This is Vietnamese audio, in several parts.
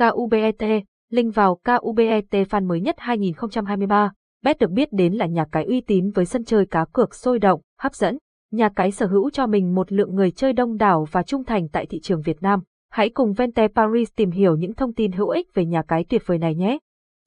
KUBET, link vào KUBET fan mới nhất 2023. Bet được biết đến là nhà cái uy tín với sân chơi cá cược sôi động, hấp dẫn. Nhà cái sở hữu cho mình một lượng người chơi đông đảo và trung thành tại thị trường Việt Nam. Hãy cùng Vente Paris tìm hiểu những thông tin hữu ích về nhà cái tuyệt vời này nhé.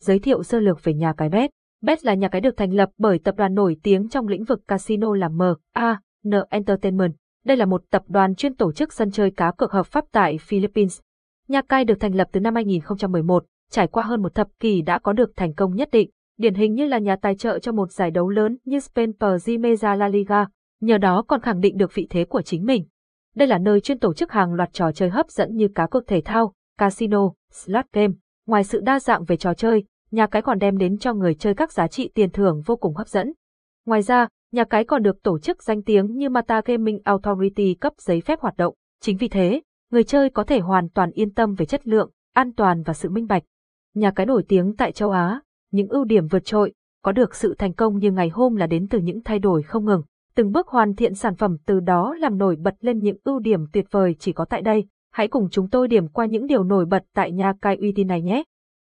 Giới thiệu sơ lược về nhà cái Bet. Bet là nhà cái được thành lập bởi tập đoàn nổi tiếng trong lĩnh vực casino là M, A, N Entertainment. Đây là một tập đoàn chuyên tổ chức sân chơi cá cược hợp pháp tại Philippines. Nhà cai được thành lập từ năm 2011, trải qua hơn một thập kỷ đã có được thành công nhất định, điển hình như là nhà tài trợ cho một giải đấu lớn như Spain Primera La Liga, nhờ đó còn khẳng định được vị thế của chính mình. Đây là nơi chuyên tổ chức hàng loạt trò chơi hấp dẫn như cá cược thể thao, casino, slot game. Ngoài sự đa dạng về trò chơi, nhà cái còn đem đến cho người chơi các giá trị tiền thưởng vô cùng hấp dẫn. Ngoài ra, nhà cái còn được tổ chức danh tiếng như Mata Gaming Authority cấp giấy phép hoạt động. Chính vì thế, người chơi có thể hoàn toàn yên tâm về chất lượng, an toàn và sự minh bạch. Nhà cái nổi tiếng tại châu Á, những ưu điểm vượt trội, có được sự thành công như ngày hôm là đến từ những thay đổi không ngừng, từng bước hoàn thiện sản phẩm từ đó làm nổi bật lên những ưu điểm tuyệt vời chỉ có tại đây. Hãy cùng chúng tôi điểm qua những điều nổi bật tại nhà cái uy tín này nhé.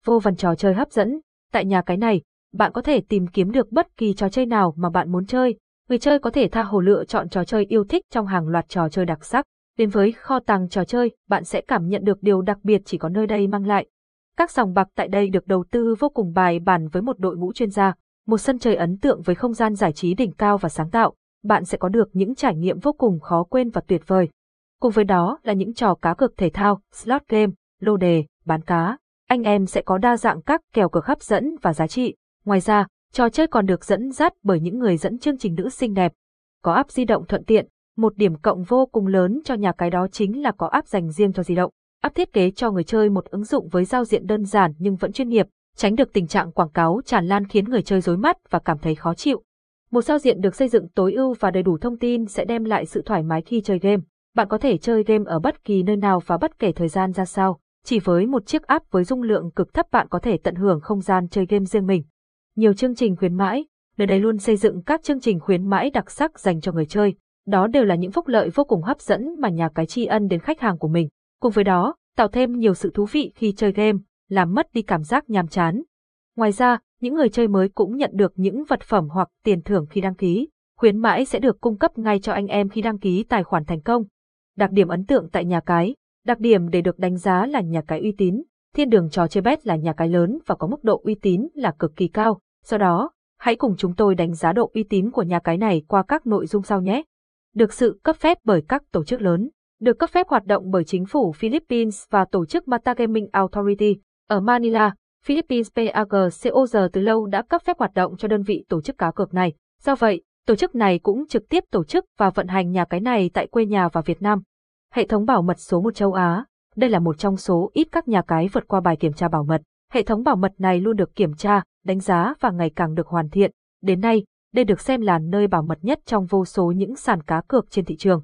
Vô vàn trò chơi hấp dẫn, tại nhà cái này, bạn có thể tìm kiếm được bất kỳ trò chơi nào mà bạn muốn chơi. Người chơi có thể tha hồ lựa chọn trò chơi yêu thích trong hàng loạt trò chơi đặc sắc. Đến với kho tàng trò chơi, bạn sẽ cảm nhận được điều đặc biệt chỉ có nơi đây mang lại. Các sòng bạc tại đây được đầu tư vô cùng bài bản với một đội ngũ chuyên gia, một sân chơi ấn tượng với không gian giải trí đỉnh cao và sáng tạo, bạn sẽ có được những trải nghiệm vô cùng khó quên và tuyệt vời. Cùng với đó là những trò cá cược thể thao, slot game, lô đề, bán cá. Anh em sẽ có đa dạng các kèo cược hấp dẫn và giá trị. Ngoài ra, trò chơi còn được dẫn dắt bởi những người dẫn chương trình nữ xinh đẹp. Có app di động thuận tiện, một điểm cộng vô cùng lớn cho nhà cái đó chính là có app dành riêng cho di động. App thiết kế cho người chơi một ứng dụng với giao diện đơn giản nhưng vẫn chuyên nghiệp, tránh được tình trạng quảng cáo tràn lan khiến người chơi rối mắt và cảm thấy khó chịu. Một giao diện được xây dựng tối ưu và đầy đủ thông tin sẽ đem lại sự thoải mái khi chơi game. Bạn có thể chơi game ở bất kỳ nơi nào và bất kể thời gian ra sao. Chỉ với một chiếc app với dung lượng cực thấp bạn có thể tận hưởng không gian chơi game riêng mình. Nhiều chương trình khuyến mãi, nơi đây luôn xây dựng các chương trình khuyến mãi đặc sắc dành cho người chơi. Đó đều là những phúc lợi vô cùng hấp dẫn mà nhà cái tri ân đến khách hàng của mình. Cùng với đó, tạo thêm nhiều sự thú vị khi chơi game, làm mất đi cảm giác nhàm chán. Ngoài ra, những người chơi mới cũng nhận được những vật phẩm hoặc tiền thưởng khi đăng ký. Khuyến mãi sẽ được cung cấp ngay cho anh em khi đăng ký tài khoản thành công. Đặc điểm ấn tượng tại nhà cái, đặc điểm để được đánh giá là nhà cái uy tín. Thiên đường trò chơi bet là nhà cái lớn và có mức độ uy tín là cực kỳ cao. Do đó, hãy cùng chúng tôi đánh giá độ uy tín của nhà cái này qua các nội dung sau nhé. Được sự cấp phép bởi các tổ chức lớn được cấp phép hoạt động bởi chính phủ Philippines và tổ chức Mata Gaming Authority. Ở Manila, Philippines PAGCOG từ lâu đã cấp phép hoạt động cho đơn vị tổ chức cá cược này. Do vậy, tổ chức này cũng trực tiếp tổ chức và vận hành nhà cái này tại quê nhà và Việt Nam. Hệ thống bảo mật số 1 châu Á, đây là một trong số ít các nhà cái vượt qua bài kiểm tra bảo mật. Hệ thống bảo mật này luôn được kiểm tra, đánh giá và ngày càng được hoàn thiện. Đến nay, đây được xem là nơi bảo mật nhất trong vô số những sàn cá cược trên thị trường.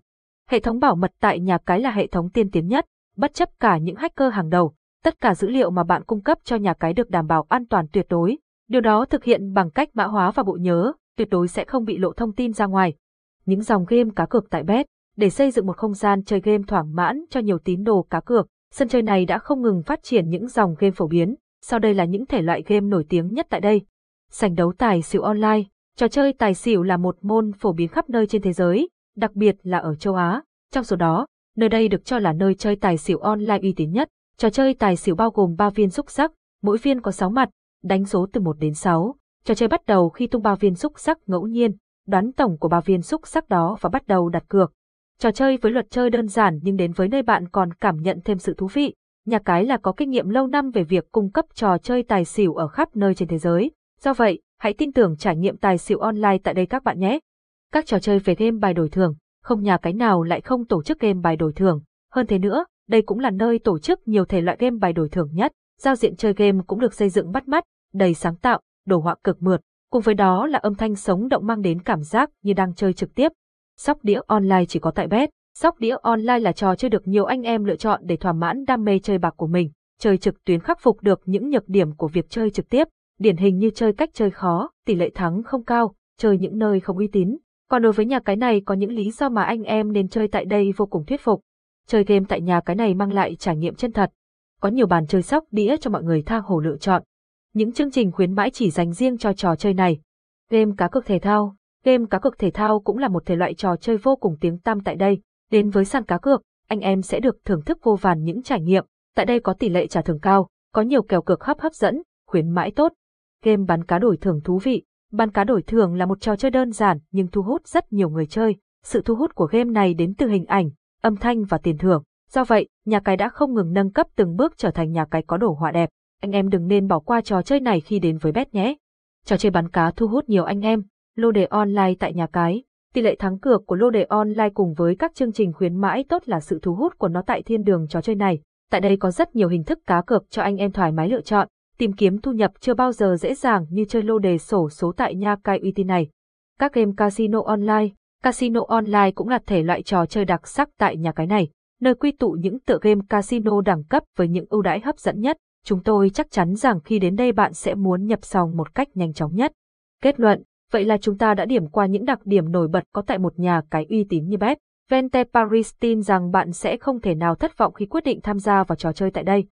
Hệ thống bảo mật tại nhà cái là hệ thống tiên tiến nhất, bất chấp cả những hacker hàng đầu, tất cả dữ liệu mà bạn cung cấp cho nhà cái được đảm bảo an toàn tuyệt đối. Điều đó thực hiện bằng cách mã hóa và bộ nhớ, tuyệt đối sẽ không bị lộ thông tin ra ngoài. Những dòng game cá cược tại Bet, để xây dựng một không gian chơi game thỏa mãn cho nhiều tín đồ cá cược, sân chơi này đã không ngừng phát triển những dòng game phổ biến. Sau đây là những thể loại game nổi tiếng nhất tại đây. Sành đấu tài xỉu online, trò chơi tài xỉu là một môn phổ biến khắp nơi trên thế giới, đặc biệt là ở châu Á. Trong số đó, nơi đây được cho là nơi chơi tài xỉu online uy tín nhất. Trò chơi tài xỉu bao gồm 3 viên xúc sắc, mỗi viên có 6 mặt, đánh số từ 1 đến 6. Trò chơi bắt đầu khi tung 3 viên xúc sắc ngẫu nhiên, đoán tổng của 3 viên xúc sắc đó và bắt đầu đặt cược. Trò chơi với luật chơi đơn giản nhưng đến với nơi bạn còn cảm nhận thêm sự thú vị. Nhà cái là có kinh nghiệm lâu năm về việc cung cấp trò chơi tài xỉu ở khắp nơi trên thế giới. Do vậy, hãy tin tưởng trải nghiệm tài xỉu online tại đây các bạn nhé. Các trò chơi về game bài đổi thưởng, không nhà cái nào lại không tổ chức game bài đổi thưởng. Hơn thế nữa, đây cũng là nơi tổ chức nhiều thể loại game bài đổi thưởng nhất. Giao diện chơi game cũng được xây dựng bắt mắt, đầy sáng tạo, đồ họa cực mượt. Cùng với đó là âm thanh sống động mang đến cảm giác như đang chơi trực tiếp. Sóc đĩa online chỉ có tại Bet. Sóc đĩa online là trò chơi được nhiều anh em lựa chọn để thỏa mãn đam mê chơi bạc của mình. Chơi trực tuyến khắc phục được những nhược điểm của việc chơi trực tiếp, điển hình như chơi cách chơi khó, tỷ lệ thắng không cao, chơi những nơi không uy tín. Còn đối với nhà cái này có những lý do mà anh em nên chơi tại đây vô cùng thuyết phục. Chơi game tại nhà cái này mang lại trải nghiệm chân thật. có nhiều bàn chơi sóc đĩa cho mọi người tha hồ lựa chọn. Những chương trình khuyến mãi chỉ dành riêng cho trò chơi này. Game cá cược thể thao Game cá cược thể thao cũng là một thể loại trò chơi vô cùng tiếng tăm tại đây. Đến với sàn cá cược, anh em sẽ được thưởng thức vô vàn những trải nghiệm. Tại đây có tỷ lệ trả thưởng cao, có nhiều kèo cược hấp hấp dẫn, khuyến mãi tốt. Game bắn cá đổi thưởng thú vị. Bắn cá đổi thưởng là một trò chơi đơn giản nhưng thu hút rất nhiều người chơi. Sự thu hút của game này đến từ hình ảnh, âm thanh và tiền thưởng. Do vậy, nhà cái đã không ngừng nâng cấp từng bước trở thành nhà cái có đồ họa đẹp. Anh em đừng nên bỏ qua trò chơi này khi đến với bet nhé. Trò chơi bắn cá thu hút nhiều anh em. Lô đề online tại nhà cái. Tỷ lệ thắng cược của lô đề online cùng với các chương trình khuyến mãi tốt là sự thu hút của nó tại thiên đường trò chơi này. Tại đây có rất nhiều hình thức cá cược cho anh em thoải mái lựa chọn, tìm kiếm thu nhập chưa bao giờ dễ dàng như chơi lô đề sổ số tại nha cai uy tín này. Các game casino online Casino online cũng là thể loại trò chơi đặc sắc tại nhà cái này, nơi quy tụ những tựa game casino đẳng cấp với những ưu đãi hấp dẫn nhất. Chúng tôi chắc chắn rằng khi đến đây bạn sẽ muốn nhập sòng một cách nhanh chóng nhất. Kết luận, vậy là chúng ta đã điểm qua những đặc điểm nổi bật có tại một nhà cái uy tín như Bet. Vente Paris tin rằng bạn sẽ không thể nào thất vọng khi quyết định tham gia vào trò chơi tại đây.